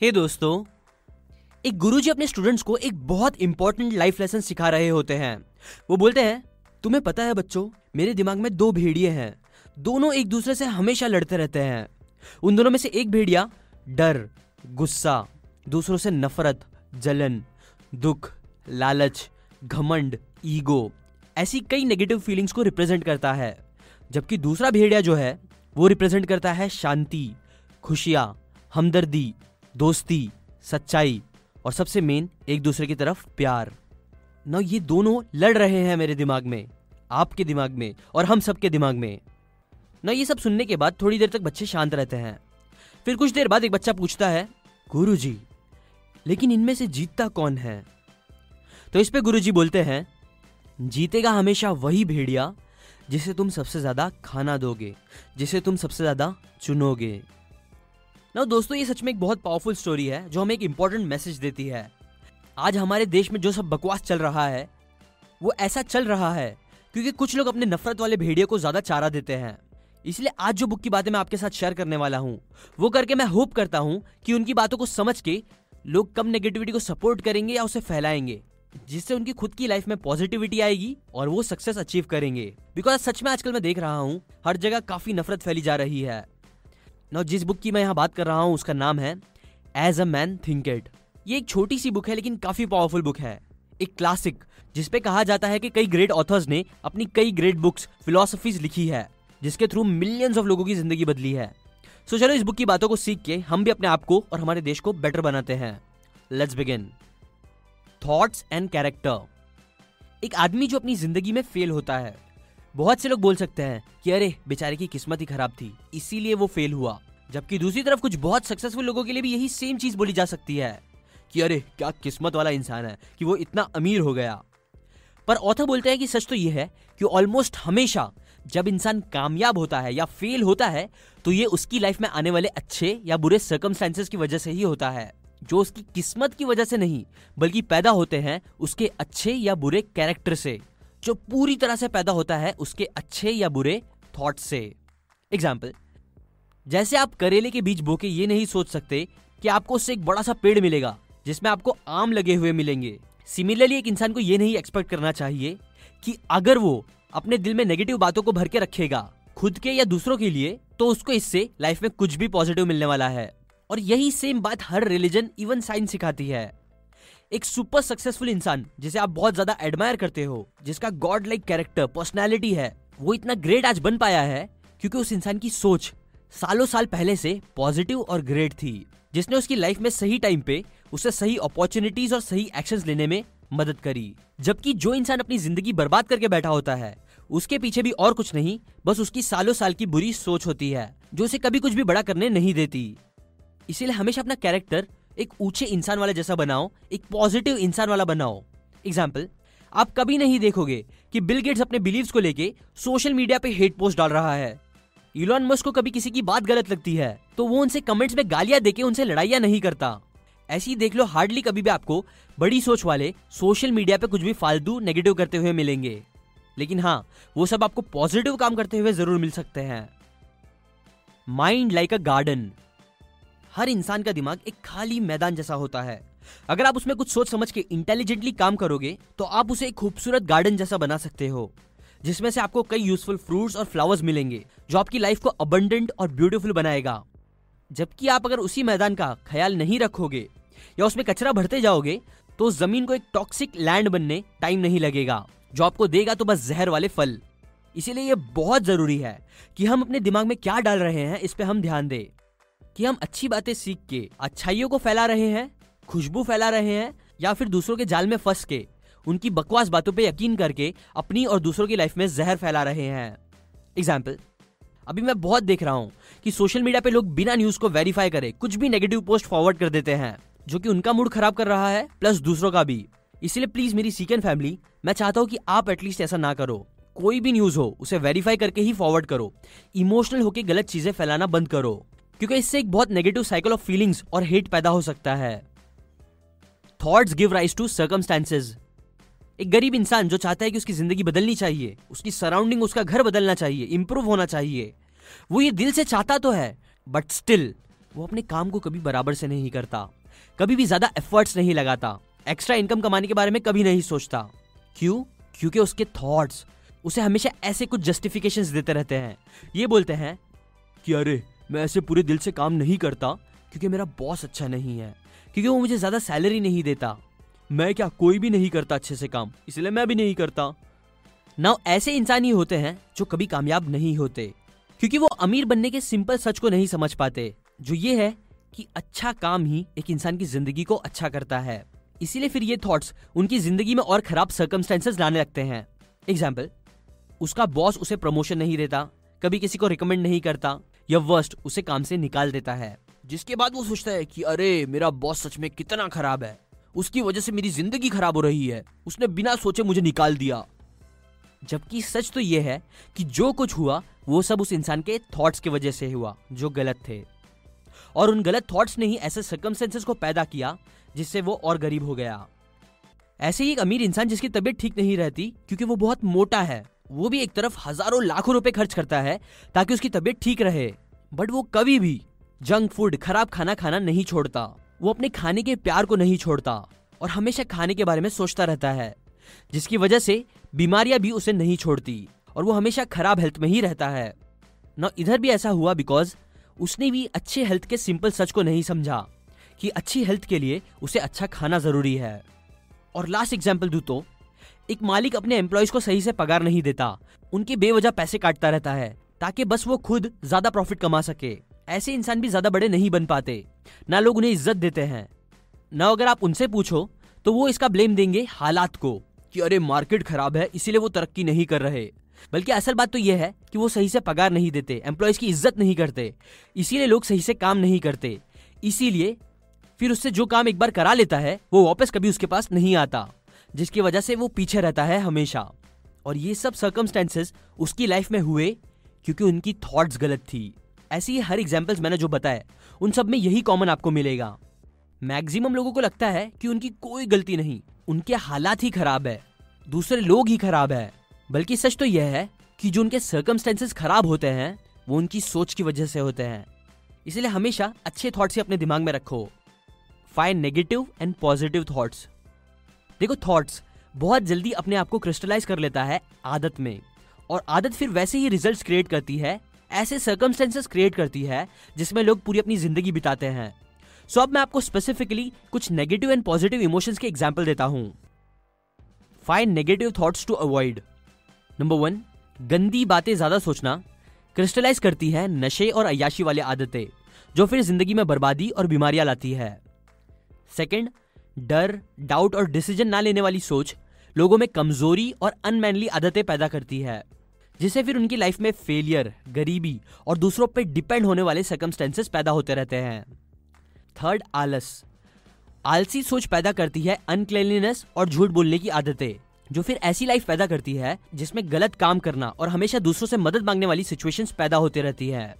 हे hey, दोस्तों। एक गुरुजी अपने स्टूडेंट्स को एक बहुत इंपॉर्टेंट लाइफ लेसन सिखा रहे होते हैं। वो बोलते हैं, तुम्हें पता है बच्चों, मेरे दिमाग में दो भेड़िए हैं। दोनों एक दूसरे से हमेशा लड़ते रहते हैं। उन दोनों में से एक भेड़िया डर, गुस्सा, दूसरों से नफरत, जलन, दुख, लालच, घमंड, ईगो, ऐसी कई नेगेटिव फीलिंग्स को रिप्रेजेंट करता है। जबकि दूसरा भेड़िया जो है, वो रिप्रेजेंट करता है शांति, खुशियाँ, हमदर्दी दोस्ती, सच्चाई और सबसे मेन एक दूसरे की तरफ़ प्यार। ना ये दोनों लड़ रहे हैं मेरे दिमाग में, आपके दिमाग में और हम सबके दिमाग में। ना ये सब सुनने के बाद थोड़ी देर तक बच्चे शांत रहते हैं। फिर कुछ देर बाद एक बच्चा पूछता है गुरु जी लेकिन इनमें से जीतता कौन है? तो इस पे गुरु जी बोलते हैं, जीतेगा हमेशा वही भेड़िया जिसे तुम सबसे ज़्यादा खाना दोगे, जिसे तुम सबसे ज़्यादा चुनोगे। ना दोस्तों, ये सच में एक बहुत पावरफुल स्टोरी है, जो हमें एक इम्पोर्टेंट मैसेज देती है। आज हमारे देश में जो सब बकवास चल रहा है, वो ऐसा चल रहा है, क्योंकि कुछ लोग अपने नफरत वाले भेड़िए को ज़्यादा चारा देते हैं। इसलिए आज जो बुक की बातें मैं आपके साथ शेयर करने वाला हूँ, वो करके मैं होप करता हूँ कि उनकी बातों को समझ के लोग कम नेगेटिविटी को सपोर्ट करेंगे या उसे फैलाएँगे, जिससे उनकी खुद की लाइफ में पॉजिटिविटी आएगी और वो सक्सेस अचीव करेंगे। बिकॉज़ सच में आजकल मैं देख रहा हूँ, हर जगह काफ़ी नफरत फैली जा रही है। नो जिस बुक की मैं यहाँ बात कर रहा हूँ उसका नाम है as a man think it ये एक छोटी सी बुक है लेकिन काफ़ी पावरफुल बुक है। एक क्लासिक जिसपे कहा जाता है कि कई ग्रेट ऑथर्स ने अपनी कई ग्रेट बुक्स फिलोसफीज लिखी है जिसके थ्रू मिलियंस ऑफ़ लोगों की ज़िंदगी बदली है। सो so, चलो इस बुक की बातों को सीख के हम भी अपने आप को और हमारे देश को बेटर बनाते हैं। Let's begin thoughts and character एक आदमी जो अपनी ज़िंदगी में फेल होता है बहुत से लोग बोल सकते हैं कि अरे, बेचारे की किस्मत ही खराब थी, इसीलिए वो फेल हुआ। जबकि दूसरी तरफ़ कुछ बहुत सक्सेसफुल लोगों के लिए भी यही सेम चीज़ बोली जा सकती है कि अरे, क्या किस्मत वाला इंसान है कि वो इतना अमीर हो गया। पर ऑथर बोलते हैं कि सच तो ये है कि ऑलमोस्ट हमेशा जब इंसान कामयाब होता है या फेल होता है तो ये उसकी लाइफ में आने वाले अच्छे या बुरे सर्कमस्टांसेस की वजह से ही होता है। जो उसकी किस्मत की वजह से नहीं, बल्कि पैदा होते हैं उसके अच्छे या बुरे कैरेक्टर से। जो पूरी तरह से पैदा होता है उसके अच्छे या बुरे थॉट से। एग्ज़ाम्पल जैसे आप करेले के बीज बोके ये नहीं सोच सकते कि आपको उससे एक बड़ा सा पेड़ मिलेगा, जिसमें आपको आम लगे हुए मिलेंगे। सिमिलरली एक इंसान को ये नहीं एक्सपेक्ट करना चाहिए कि अगर वो अपने दिल में नेगेटिव बातों को भर के रखेगा खुद के या दूसरों के लिए तो उसको इससे लाइफ में कुछ भी पॉजिटिव मिलने वाला है। और यही सेम बात हर रिलीजन इवन साइंस सिखाती है। एक सुपर सक्सेसफुल इंसान, जिसे आप बहुत ज़्यादा एडमायर करते हो, जिसका गॉड लाइक कैरेक्टर पर्सनैलिटी है, वो इतना ग्रेट आज बन पाया है, क्योंकि उस इंसान की सोच सालों साल पहले से पॉजिटिव और ग्रेट थी, जिसने उसकी लाइफ में सही टाइम पे उसे सही अपॉर्चुनिटीज़ और सही एक्शंस लेने में मदद करी। जबकि जो इंसान अपनी ज़िंदगी बर्बाद करके बैठा होता है, उसके पीछे भी और कुछ नहीं, बस उसकी सालों साल की बुरी सोच होती है, जो उसे कभी कुछ भी बड़ा करने नहीं देती। इसीलिए हमेशा अपना कैरेक्टर एक ऊँचे इंसान वाला जैसा बनाओ, एक पॉजिटिव इंसान वाला बनाओ। एग्ज़ाम्पल आप कभी नहीं देखोगे कि बिल गेट्स अपने बिलीव्स को लेके सोशल मीडिया पे हेट पोस्ट डाल रहा है। इलॉन मस्क को कभी किसी की बात गलत लगती है तो वो उनसे कमेंट्स में गालियाँ देके उनसे लड़ाइया नहीं करता। ऐसी देख लो हार्डली कभी भी आपको बड़ी सोच वाले सोशल मीडिया पे कुछ भी फालतू नेगेटिव करते हुए मिलेंगे। लेकिन हाँ वो सब आपको पॉजिटिव काम करते हुए ज़रूर मिल सकते हैं। माइंड लाइक अ गार्डन हर इंसान का दिमाग एक खाली मैदान जैसा होता है। अगर आप उसमें कुछ सोच समझ के इंटेलिजेंटली काम करोगे तो आप उसे एक खूबसूरत गार्डन जैसा बना सकते हो, जिसमें से आपको कई यूजफुल फ्रूट्स और फ्लावर्स मिलेंगे, जो आपकी लाइफ को अबंडेंट और ब्यूटीफुल बनाएगा। जबकि आप अगर उसी मैदान का ख्याल नहीं रखोगे, या उसमें कचरा भरते जाओगे तो उस ज़मीन को एक टॉक्सिक लैंड बनने टाइम नहीं लगेगा, जो आपको देगा तो बस जहर वाले फल। इसीलिए ये बहुत ज़रूरी है कि हम अपने दिमाग में क्या डाल रहे हैं, इस पर हम ध्यान दें। कि हम अच्छी बातें सीख के, अच्छाइयों को फैला रहे हैं, खुशबू फैला रहे हैं, या फिर दूसरों के जाल में फंस के, उनकी बकवास बातों पे यकीन करके अपनी और दूसरों की लाइफ में जहर फैला रहे हैं। एग्ज़ाम्पल अभी मैं बहुत देख रहा हूँ कि सोशल मीडिया पे लोग बिना न्यूज़ को वेरीफाई करे, कुछ भी नेगेटिव पोस्ट फॉरवर्ड कर देते हैं, जो कि उनका मूड खराब कर रहा है प्लस दूसरों का भी। इसलिए प्लीज़ मेरी सीकेंड फैमिली मैं चाहता हूँ कि आप एटलीस्ट ऐसा ना करो। कोई भी न्यूज़ हो, उसे वेरीफाई करके ही फॉरवर्ड करो। इमोशनल होकर गलत चीज़ें फैलाना बंद करो। क्योंकि इससे एक बहुत नेगेटिव साइकिल ऑफ़ फीलिंग्स और हेट पैदा हो सकता है। Thoughts give rise to circumstances एक गरीब इंसान जो चाहता है कि उसकी ज़िंदगी बदलनी चाहिए, उसकी सराउंडिंग उसका घर बदलना चाहिए इंप्रूव होना चाहिए, वो ये दिल से चाहता तो है बट स्टिल वो अपने काम को कभी बराबर से नहीं करता, कभी भी ज़्यादा एफर्ट्स नहीं लगाता एक्स्ट्रा इनकम कमाने के बारे में कभी नहीं सोचता। क्यों? क्योंकि उसके थॉट्स उसे हमेशा ऐसे कुछ जस्टिफिकेशन देते रहते हैं। ये बोलते हैं कि अरे मैं ऐसे पूरे दिल से काम नहीं करता क्योंकि मेरा बॉस अच्छा नहीं है, क्योंकि वो मुझे ज़्यादा सैलरी नहीं देता। मैं क्या कोई भी नहीं करता अच्छे से काम, इसलिए मैं भी नहीं करता। ना ऐसे इंसान ही होते हैं जो कभी कामयाब नहीं होते, क्योंकि वो अमीर बनने के सिंपल सच को नहीं समझ पाते, जो ये है कि अच्छा काम ही एक इंसान की ज़िंदगी को अच्छा करता है। इसीलिए फिर ये थॉट्स उनकी ज़िंदगी में और खराब सर्कमस्टेंसेज लाने लगते हैं। एग्ज़ाम्पल उसका बॉस उसे प्रमोशन नहीं देता, कभी किसी को रिकमेंड नहीं करता या वर्स्ट उसे काम से निकाल देता है। जिसके बाद वो सोचता है कि, अरे, मेरा बॉस सच में कितना खराब है। उसकी वजह से मेरी ज़िंदगी खराब हो रही है। उसने बिना सोचे मुझे निकाल दिया। जबकि सच तो यह है कि जो कुछ हुआ, वो सब उस इंसान के थॉट्स की वजह से हुआ, जो गलत थे। और उन गलत थॉट्स ने ही ऐसे सर्कमस्टेंसेस को पैदा किया, जिससे वो और गरीब हो गया। ऐसे ही एक अमीर इंसान जिसकी तबीयत ठीक नहीं रहती, क्योंकि वो बहुत मोटा है वो भी एक तरफ़ हज़ारों लाखों रुपए खर्च करता है ताकि उसकी तबीयत ठीक रहे। बट वो कभी भी जंक फ़ूड, खराब खाना खाना नहीं छोड़ता। वो अपने खाने के प्यार को नहीं छोड़ता और हमेशा खाने के बारे में सोचता रहता है, जिसकी वजह से बीमारियाँ भी उसे नहीं छोड़ती और वो हमेशा खराब हेल्थ में ही रहता है। न इधर भी ऐसा हुआ बिकॉज़ उसने भी अच्छे हेल्थ के सिंपल सच को नहीं समझा कि अच्छी हेल्थ के लिए उसे अच्छा खाना ज़रूरी है। और लास्ट एग्ज़ाम्पल दू तो एक मालिक अपने एम्प्लॉयज़ को सही से पगार नहीं देता। उनके बेवजह पैसे काटता रहता है, ताकि बस वो खुद ज़्यादा प्रॉफिट कमा सके। ऐसे इंसान भी ज़्यादा बड़े नहीं बन पाते। ना लोग उन्हें इज़्ज़त देते हैं। ना अगर आप उनसे पूछो तो वो इसका ब्लेम देंगे हालात को, कि अरे मार्केट खराब है, इसीलिए वो तरक्की नहीं कर रहे। बल्कि असल बात तो यह है कि वो सही से पगार नहीं देते एम्प्लॉयज़ की इज़्ज़त नहीं करते। इसीलिए लोग सही से काम नहीं करते। इसीलिए फिर उससे जो काम एक बार करा लेता है, वो वापस कभी उसके पास नहीं आता। जिसकी वजह से वो पीछे रहता है हमेशा। और ये सब सर्कमस्टेंसेस उसकी लाइफ में हुए क्योंकि उनकी थॉट्स गलत थी। ऐसी ही हर एग्जाम्पल्स मैंने जो बताया उन सब में यही कॉमन आपको मिलेगा। मैक्सिमम लोगों को लगता है कि उनकी कोई गलती नहीं, उनके हालात ही खराब है, दूसरे लोग ही खराब है। बल्कि सच तो यह है कि जो उनके सर्कमस्टेंसेस खराब होते हैं, वो उनकी सोच की वजह से होते हैं। इसलिए हमेशा अच्छे थॉट्स ही अपने दिमाग में रखो। Find negative and positive thoughts देखो थॉट्स बहुत जल्दी अपने आप को क्रिस्टलाइज कर लेता है आदत में। और आदत फिर वैसे ही रिजल्ट्स क्रिएट करती है ऐसे सर्कमस्टेंसेस क्रिएट करती है जिसमें लोग पूरी अपनी ज़िंदगी बिताते हैं। सो so, अब मैं आपको स्पेसिफिकली कुछ नेगेटिव एंड पॉजिटिव इमोशंस के एग्ज़ाम्पल देता हूँ। Find negative thoughts to avoid number one गंदी बातें ज़्यादा सोचना क्रिस्टलाइज करती है नशे और अयाशी वाली आदतें जो फिर ज़िंदगी में बर्बादी और बीमारियाँ लाती है। सेकंड डर डाउट और डिसीज़न ना लेने वाली सोच लोगों में कमज़ोरी और अनमैनली आदतें पैदा करती है, जिससे फिर उनकी लाइफ में फेलियर गरीबी और दूसरों पर डिपेंड होने वाले सर्कमस्टेंसेस पैदा होते रहते हैं। थर्ड आलस। आलसी सोच पैदा करती है अनक्लेनलीनेस और झूठ बोलने की आदतें, जो फिर ऐसी लाइफ पैदा करती है, जिसमें गलत काम करना और हमेशा दूसरों से मदद मांगने वाली सिचुएशंस पैदा होती रहती है।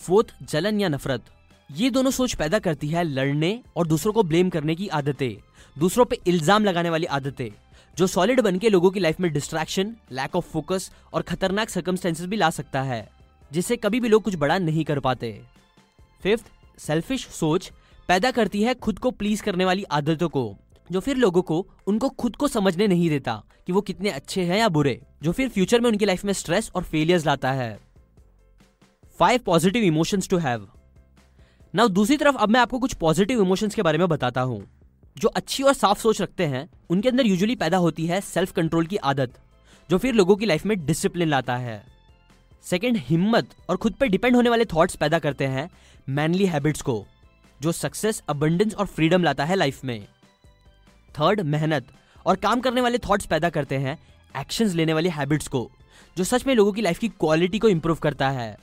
फोर्थ जलन या नफरत। ये दोनों सोच पैदा करती है लड़ने और दूसरों को ब्लेम करने की आदतें, दूसरों पे इल्ज़ाम लगाने वाली आदतें, जो सॉलिड बन के लोगों की लाइफ में डिस्ट्रैक्शन लैक ऑफ़ फोकस और खतरनाक सर्कमस्टेंसेस भी ला सकता है, जिससे कभी भी लोग कुछ बड़ा नहीं कर पाते। फिफ्थ सेल्फिश सोच पैदा करती है खुद को प्लीज़ करने वाली आदतों को, जो फिर लोगों को, उनको खुद को समझने नहीं देता कि वो कितने अच्छे हैं या बुरे, जो फिर फ्यूचर में उनकी लाइफ में स्ट्रेस और फेलियर्स लाता है। Five positive emotions to have now दूसरी तरफ़ अब मैं आपको कुछ पॉजिटिव इमोशंस के बारे में बताता हूँ। जो अच्छी और साफ़ सोच रखते हैं, उनके अंदर यूजुअली पैदा होती है सेल्फ कंट्रोल की आदत, जो फिर लोगों की लाइफ में डिसिप्लिन लाता है। सेकेंड हिम्मत और खुद पर डिपेंड होने वाले थॉट्स पैदा करते हैं मैनली हैबिट्स को, जो सक्सेस अबंडेंस और फ्रीडम लाता है लाइफ में। थर्ड मेहनत और काम करने वाले थॉट्स पैदा करते हैं एक्शंस लेने वाली हैबिट्स को, जो सच में लोगों की लाइफ की क्वालिटी को इंप्रूव करता है।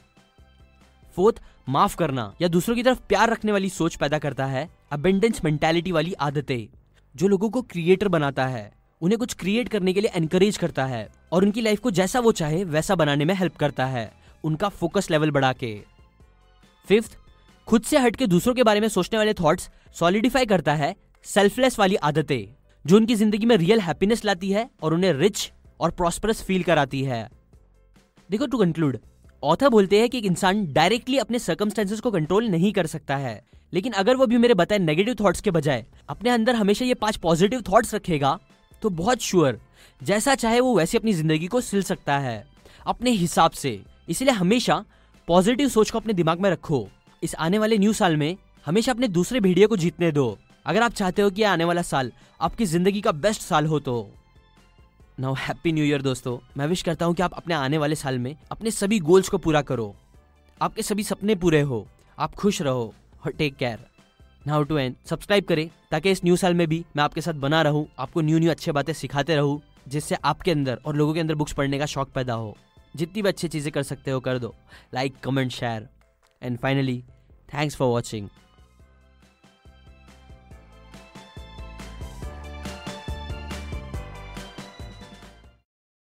फोर्थ, माफ़ करना, या दूसरों की तरफ़ प्यार रखने वाली सोच पैदा करता है अबेंडेंस मेंटेलिटी वाली आदतें, जो लोगों को क्रिएटर बनाता है, उन्हें कुछ क्रिएट करने के लिए एनकरेज करता है, और उनकी लाइफ को जैसा वो चाहे, वैसा बनाने में हेल्प करता है, उनका फोकस लेवल बढ़ा के फिफ्थ खुद से हटके दूसरों के बारे में सोचने वाले थॉट्स सॉलिडिफाई करता है सेल्फलेस वाली आदतें, जो उनकी ज़िंदगी में रियल हैप्पीनेस लाती है, और उन्हें रिच और प्रॉस्परस फील कराती है। देखो टू कंक्लूड ऑथर बोलते हैं कि एक इंसान डायरेक्टली अपने सर्कमस्टेंसेस को कंट्रोल नहीं कर सकता है। लेकिन अगर वो भी मेरे बताए नेगेटिव थॉट्स के बजाय अपने अंदर हमेशा ये पाँच पॉजिटिव थॉट्स रखेगा तो बहुत श्योर जैसा चाहे वो वैसे अपनी ज़िंदगी को सिल सकता है। अपने हिसाब से, इसलिए हमेशा पॉजिटिव सोच को अपने दिमाग में रखो। इस आने वाले न्यू साल में हमेशा अपने दूसरे भेड़िए को जीतने दो। अगर आप चाहते हो कि आने वाला साल आपकी ज़िंदगी का बेस्ट साल हो तो। नाउ हैप्पी न्यू ईयर दोस्तों। मैं विश करता हूँ कि आप अपने आने वाले साल में अपने सभी गोल्स को पूरा करो। आपके सभी सपने पूरे हो। आप खुश रहो और take care now to and subscribe करें ताकि इस न्यू साल में भी मैं आपके साथ बना रहूँ, आपको न्यू न्यू अच्छे बातें सिखाते रहूँ, जिससे आपके अंदर और लोगों के अंदर बुक्स पढ़ने का शौक पैदा हो। जितनी भी अच्छी चीज़ें कर सकते हो, कर दो। Like comment share and finally thanks for watching